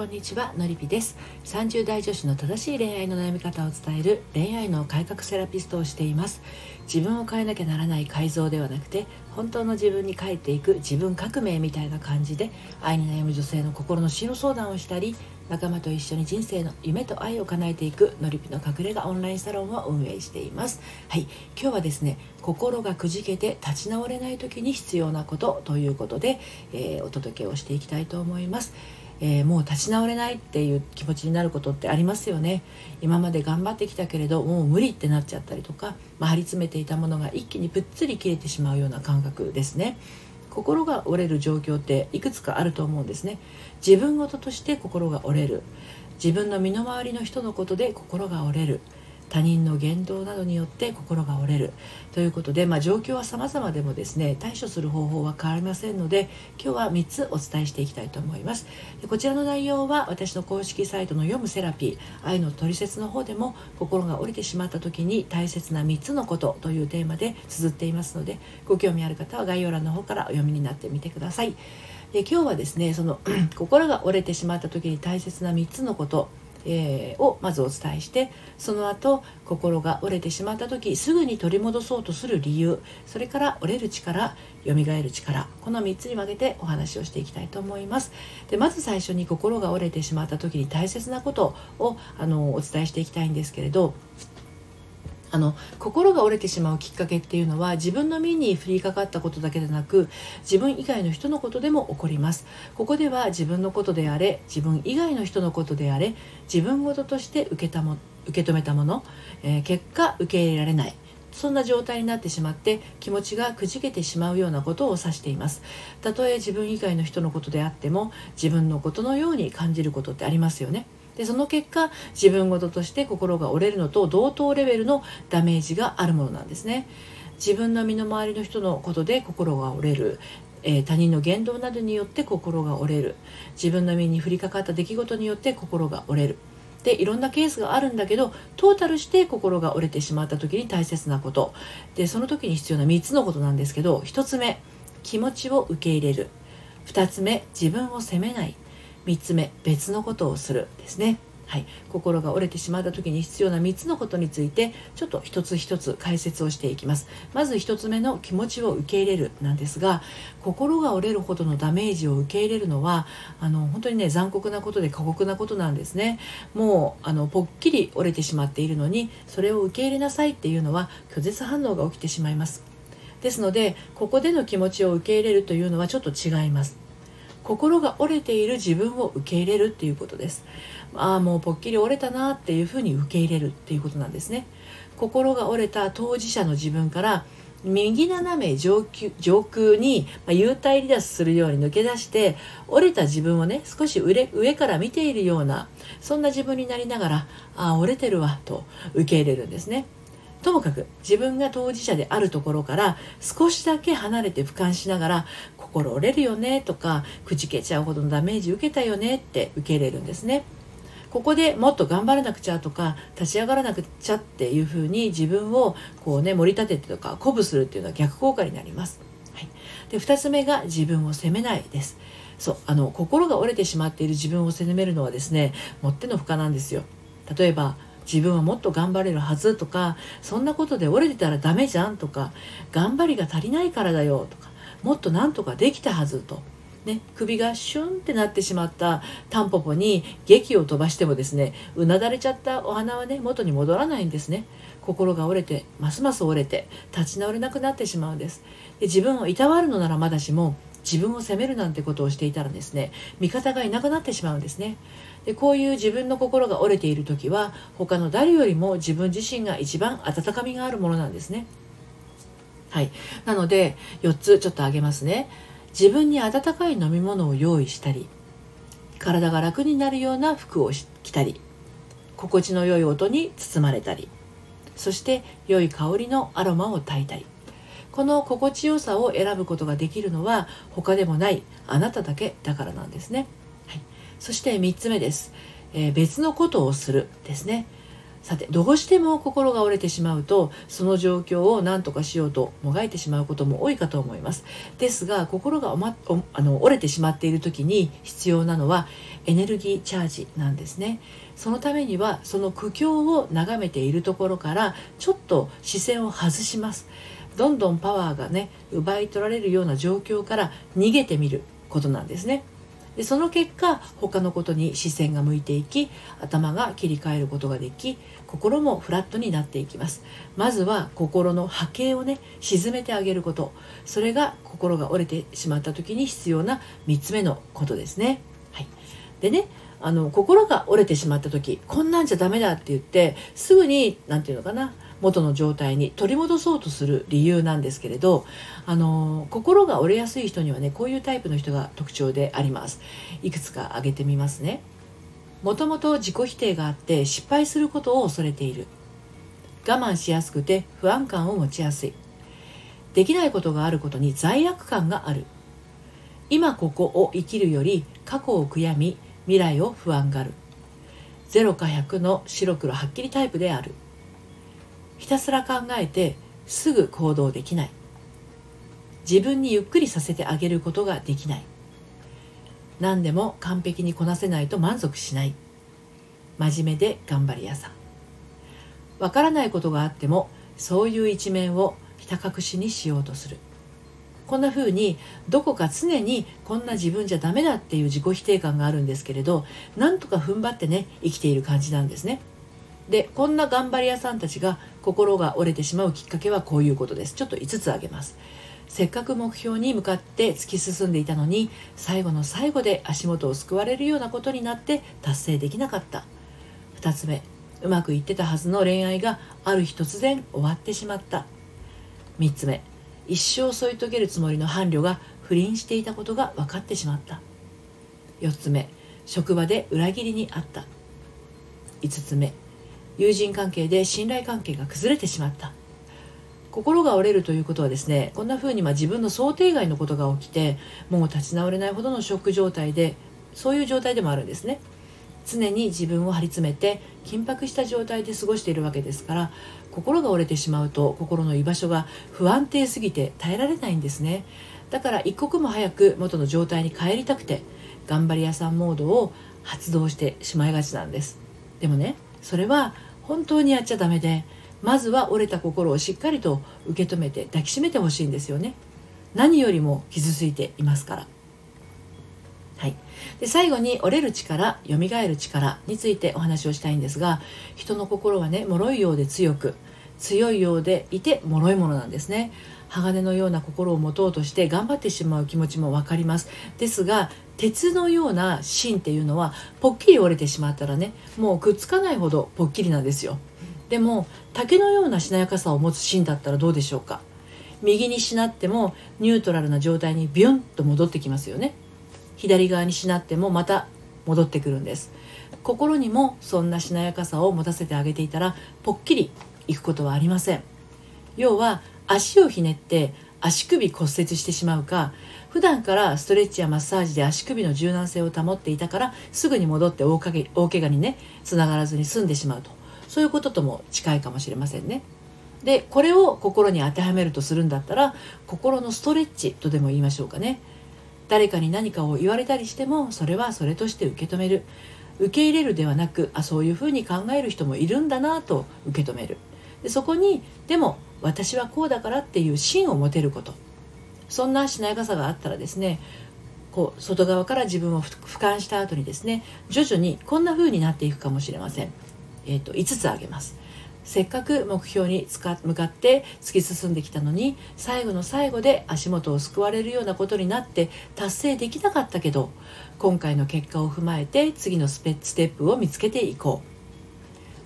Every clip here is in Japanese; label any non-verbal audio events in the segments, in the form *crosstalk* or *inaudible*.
こんにちはのりぴです。30代女子の正しい恋愛の悩み方を伝える恋愛の改革セラピストをしています。自分を変えなきゃならない改造ではなくて本当の自分に変えていく自分革命みたいな感じで愛に悩む女性の心の進路相談をしたり仲間と一緒に人生の夢と愛を叶えていくのりぴの隠れ家オンラインサロンを運営しています。はい。今日はですね心がくじけて立ち直れない時に必要なことということで、えー、お届けをしていきたいと思います。えー、もう立ち直れないっていう気持ちになることってありますよね。今まで頑張ってきたけれどもう無理ってなっちゃったりとか、まあ、張り詰めていたものが一気にぷっつり切れてしまうような感覚ですね。心が折れる状況っていくつかあると思うんですね。自分事として心が折れる。自分の身の回りの人のことで心が折れる。他人の言動などによって心が折れる。ということで、まあ、状況は様々でもですね対処する方法は変わりませんので今日は3つお伝えしていきたいと思います。でこちらの内容は私の公式サイトの読むセラピー愛のトリセツの方でも心が折れてしまった時に大切な3つのことというテーマで綴っていますのでご興味ある方は概要欄の方からお読みになってみてください。で今日はですねその *clears throat* 心が折れてしまった時に大切な3つのことえー、をまずお伝えしてその後心が折れてしまった時すぐに取り戻そうとする理由それから折れる力蘇る力この3つに分けてお話をしていきたいと思います。でまず最初に心が折れてしまった時に大切なことをあのお伝えしていきたいんですけれどあの心が折れてしまうきっかけっていうのは自分の身に降りかかったことだけでなく自分以外の人のことでも起こります。ここでは自分のことであれ自分以外の人のことであれ自分事として受けたも受け止めたもの、えー、結果受け入れられない。そんな状態になってしまって気持ちがくじけてしまうようなことを指しています。たとえ自分以外の人のことであっても自分のことのように感じることってありますよね。でその結果自分事として心が折れるのと同等レベルのダメージがあるものなんですね。自分の身の回りの人のことで心が折れる。えー、他人の言動などによって心が折れる。自分の身に降りかかった出来事によって心が折れる。でいろんなケースがあるんだけどトータルして心が折れてしまった時に大切なこと。でその時に必要な3つのことなんですけど1つ目気持ちを受け入れる。2つ目自分を責めない。3つ目別のことをするですね。はい、心が折れてしまった時に必要な3つのことについてちょっと一つ一つ解説をしていきます。まず1つ目の気持ちを受け入れるなんですが心が折れるほどのダメージを受け入れるのはあの本当にね残酷なことで過酷なことなんですね。もうあのぽっきり折れてしまっているのにそれを受け入れなさいっていうのは拒絶反応が起きてしまいます。ですのでここでの気持ちを受け入れるというのはちょっと違います。心が折れている自分を受け入れるっていうことです。ああもうぽっきり折れたなっていうふうに受け入れるっていうことなんですね。心が折れた当事者の自分から右斜め上級上空に、ま幽体離脱するように抜け出して折れた自分をね少し上上から見ているようなそんな自分になりながらああ折れてるわと受け入れるんですね。ともかく自分が当事者であるところから少しだけ離れて俯瞰しながら心折れるよねとかくじけちゃうほどのダメージ受けたよねって受け入れるんですね。ここでもっと頑張らなくちゃとか立ち上がらなくちゃっていうふうに自分をこうね盛り立ててとか鼓舞するっていうのは逆効果になります。はい、で2つ目が自分を責めないです。そうあの心が折れてしまっている自分を責めるのはですねもってのほかなんですよ。例えば自分はもっと頑張れるはずとかそんなことで折れてたらダメじゃんとか頑張りが足りないからだよとかもっとなんとかできたはずと。ね、首がシュンってなってしまったタンポポに劇を飛ばしてもですねうなだれちゃったお花はね元に戻らないんですね。心が折れてますます折れて立ち直れなくなってしまうんです。で自分をいたわるのならまだしも自分を責めるなんてことをしていたらですね味方がいなくなってしまうんですね。でこういう自分の心が折れている時は他の誰よりも自分自身が一番温かみがあるものなんですね。はい。なので4つちょっと挙げますね。自分に温かい飲み物を用意したり体が楽になるような服を着たり心地の良い音に包まれたりそして良い香りのアロマを焚いたり。この心地よさを選ぶことができるのは他でもないあなただけだからなんですね、そして3つ目です、えー、別のことをするですね。さてどうしても心が折れてしまうとその状況を何とかしようともがいてしまうことも多いかと思います。ですが心がお、ま、おあの折れてしまっている時に必要なのはエネルギーチャージなんですね。そのためにはその苦境を眺めているところからちょっと視線を外します。どんどんパワーがね奪い取られるような状況から逃げてみることなんですね。でその結果他のことに視線が向いていき頭が切り替えることができ心もフラットになっていきます。まずは心の波形をね沈めてあげること。それが心が折れてしまった時に必要な3つ目のことですね、はい、でねあの心が折れてしまった時こんなんじゃダメだって言ってすぐに何て言うのかな元の状態に取り戻そうとする理由なんですけれどあの心が折れやすい人にはねこういうタイプの人が特徴であります。いくつか挙げてみますね。もともと自己否定があって失敗することを恐れている。我慢しやすくて不安感を持ちやすい。できないことがあることに罪悪感がある。今ここを生きるより過去を悔やみ未来を不安がる。0か100の白黒はっきりタイプである。ひたすら考えてすぐ行動できない。自分にゆっくりさせてあげることができない。何でも完璧にこなせないと満足しない。真面目で頑張り屋さん。わからないことがあってもそういう一面をひた隠しにしようとする。こんな風にどこか常にこんな自分じゃダメだっていう自己否定感があるんですけれどなんとか踏ん張ってね生きている感じなんですね。でこんな頑張り屋さんたちが心が折れてしまうきっかけはこういうことです。ちょっと5つ挙げます。せっかく目標に向かって突き進んでいたのに最後の最後で足元を救われるようなことになって達成できなかった。2つ目うまくいってたはずの恋愛がある日突然終わってしまった。3つ目一生添い遂げるつもりの伴侶が不倫していたことが分かってしまった。4つ目職場で裏切りにあった。5つ目友人関係で信頼関係が崩れてしまった。心が折れるということはですねこんな風にま自分の想定外のことが起きてもう立ち直れないほどのショック状態でそういう状態でもあるんですね。常に自分を張り詰めて緊迫した状態で過ごしているわけですから心が折れてしまうと心の居場所が不安定すぎて耐えられないんですね。だから一刻も早く元の状態に帰りたくて頑張り屋さんモードを発動してしまいがちなんです。でもねそれは本当にやっちゃダメでまずは折れた心をしっかりと受け止めて抱きしめてほしいんですよね。何よりも傷ついていますから。はい、で最後に折れる力蘇る力についてお話をしたいんですが人の心はね脆いようで強く強いようでいて脆いものなんですね。鋼のような心を持とうとして頑張ってしまう気持ちも分かります。ですが鉄のような芯っていうのはぽっきり折れてしまったらねもうくっつかないほどぽっきりなんですよ。でも竹のようなしなやかさを持つ芯だったらどうでしょうか。右にしなってもニュートラルな状態にビュンと戻ってきますよね。左側にしなってもまた戻ってくるんです。心にもそんなしなやかさを持たせてあげていたらぽっきりいくことはありません。要は足をひねって足首骨折してしまうか普段からストレッチやマッサージで足首の柔軟性を保っていたからすぐに戻って大かげ大怪我にねつながらずに済んでしまうとそういうこととも近いかもしれませんね。でこれを心に当てはめるとするんだったら心のストレッチとでも言いましょうかね。誰かに何かを言われたりしてもそれはそれとして受け止める受け入れるではなくあそういうふうに考える人もいるんだなと受け止めるでそこにでも私はこうだからっていう芯を持てること。そんなしなやかさがあったらですねこう外側から自分を俯瞰した後にですね徐々にこんな風になっていくかもしれません、えーと、5つ挙げます。せっかく目標に向かって突き進んできたのに最後の最後で足元を救われるようなことになって達成できなかったけど今回の結果を踏まえて次のステップを見つけていこう。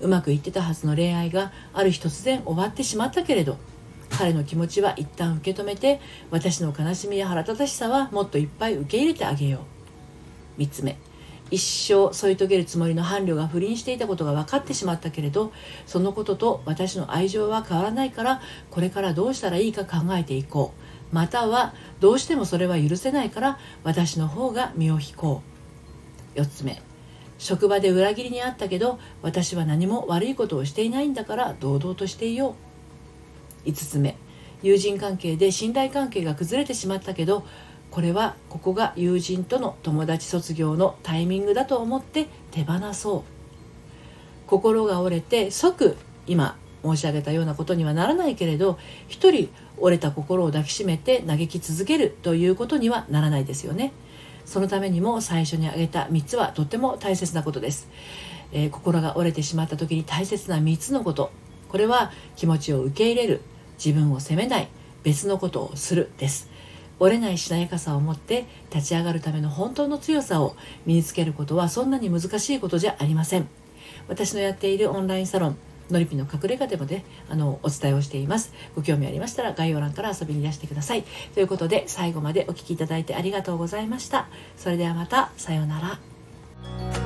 うまくいってたはずの恋愛がある日突然終わってしまったけれど彼の気持ちは一旦受け止めて私の悲しみや腹立たしさはもっといっぱい受け入れてあげよう。3つ目。一生添い遂げるつもりの伴侶が不倫していたことが分かってしまったけれどそのことと私の愛情は変わらないからこれからどうしたらいいか考えていこう。またはどうしてもそれは許せないから私の方が身を引こう。4つ目。職場で裏切りにあったけど私は何も悪いことをしていないんだから堂々としていよう。5つ目。友人関係で信頼関係が崩れてしまったけどこれはここが友人との友達卒業のタイミングだと思って手放そう。心が折れて即今申し上げたようなことにはならないけれど一人折れた心を抱きしめて嘆き続けるということにはならないですよね。そのためにも最初に挙げた3つはとっても大切なことです、えー、心が折れてしまった時に大切な3つのこと。これは気持ちを受け入れる自分を責めない別のことをするです。折れないしなやかさを持って立ち上がるための本当の強さを身につけることはそんなに難しいことじゃありません。私のやっているオンラインサロンのりぴの隠れ家でもねあのお伝えをしています。ご興味ありましたら概要欄から遊びにいらしてください。ということで最後までお聴きいただいてありがとうございました。それではまたさようなら。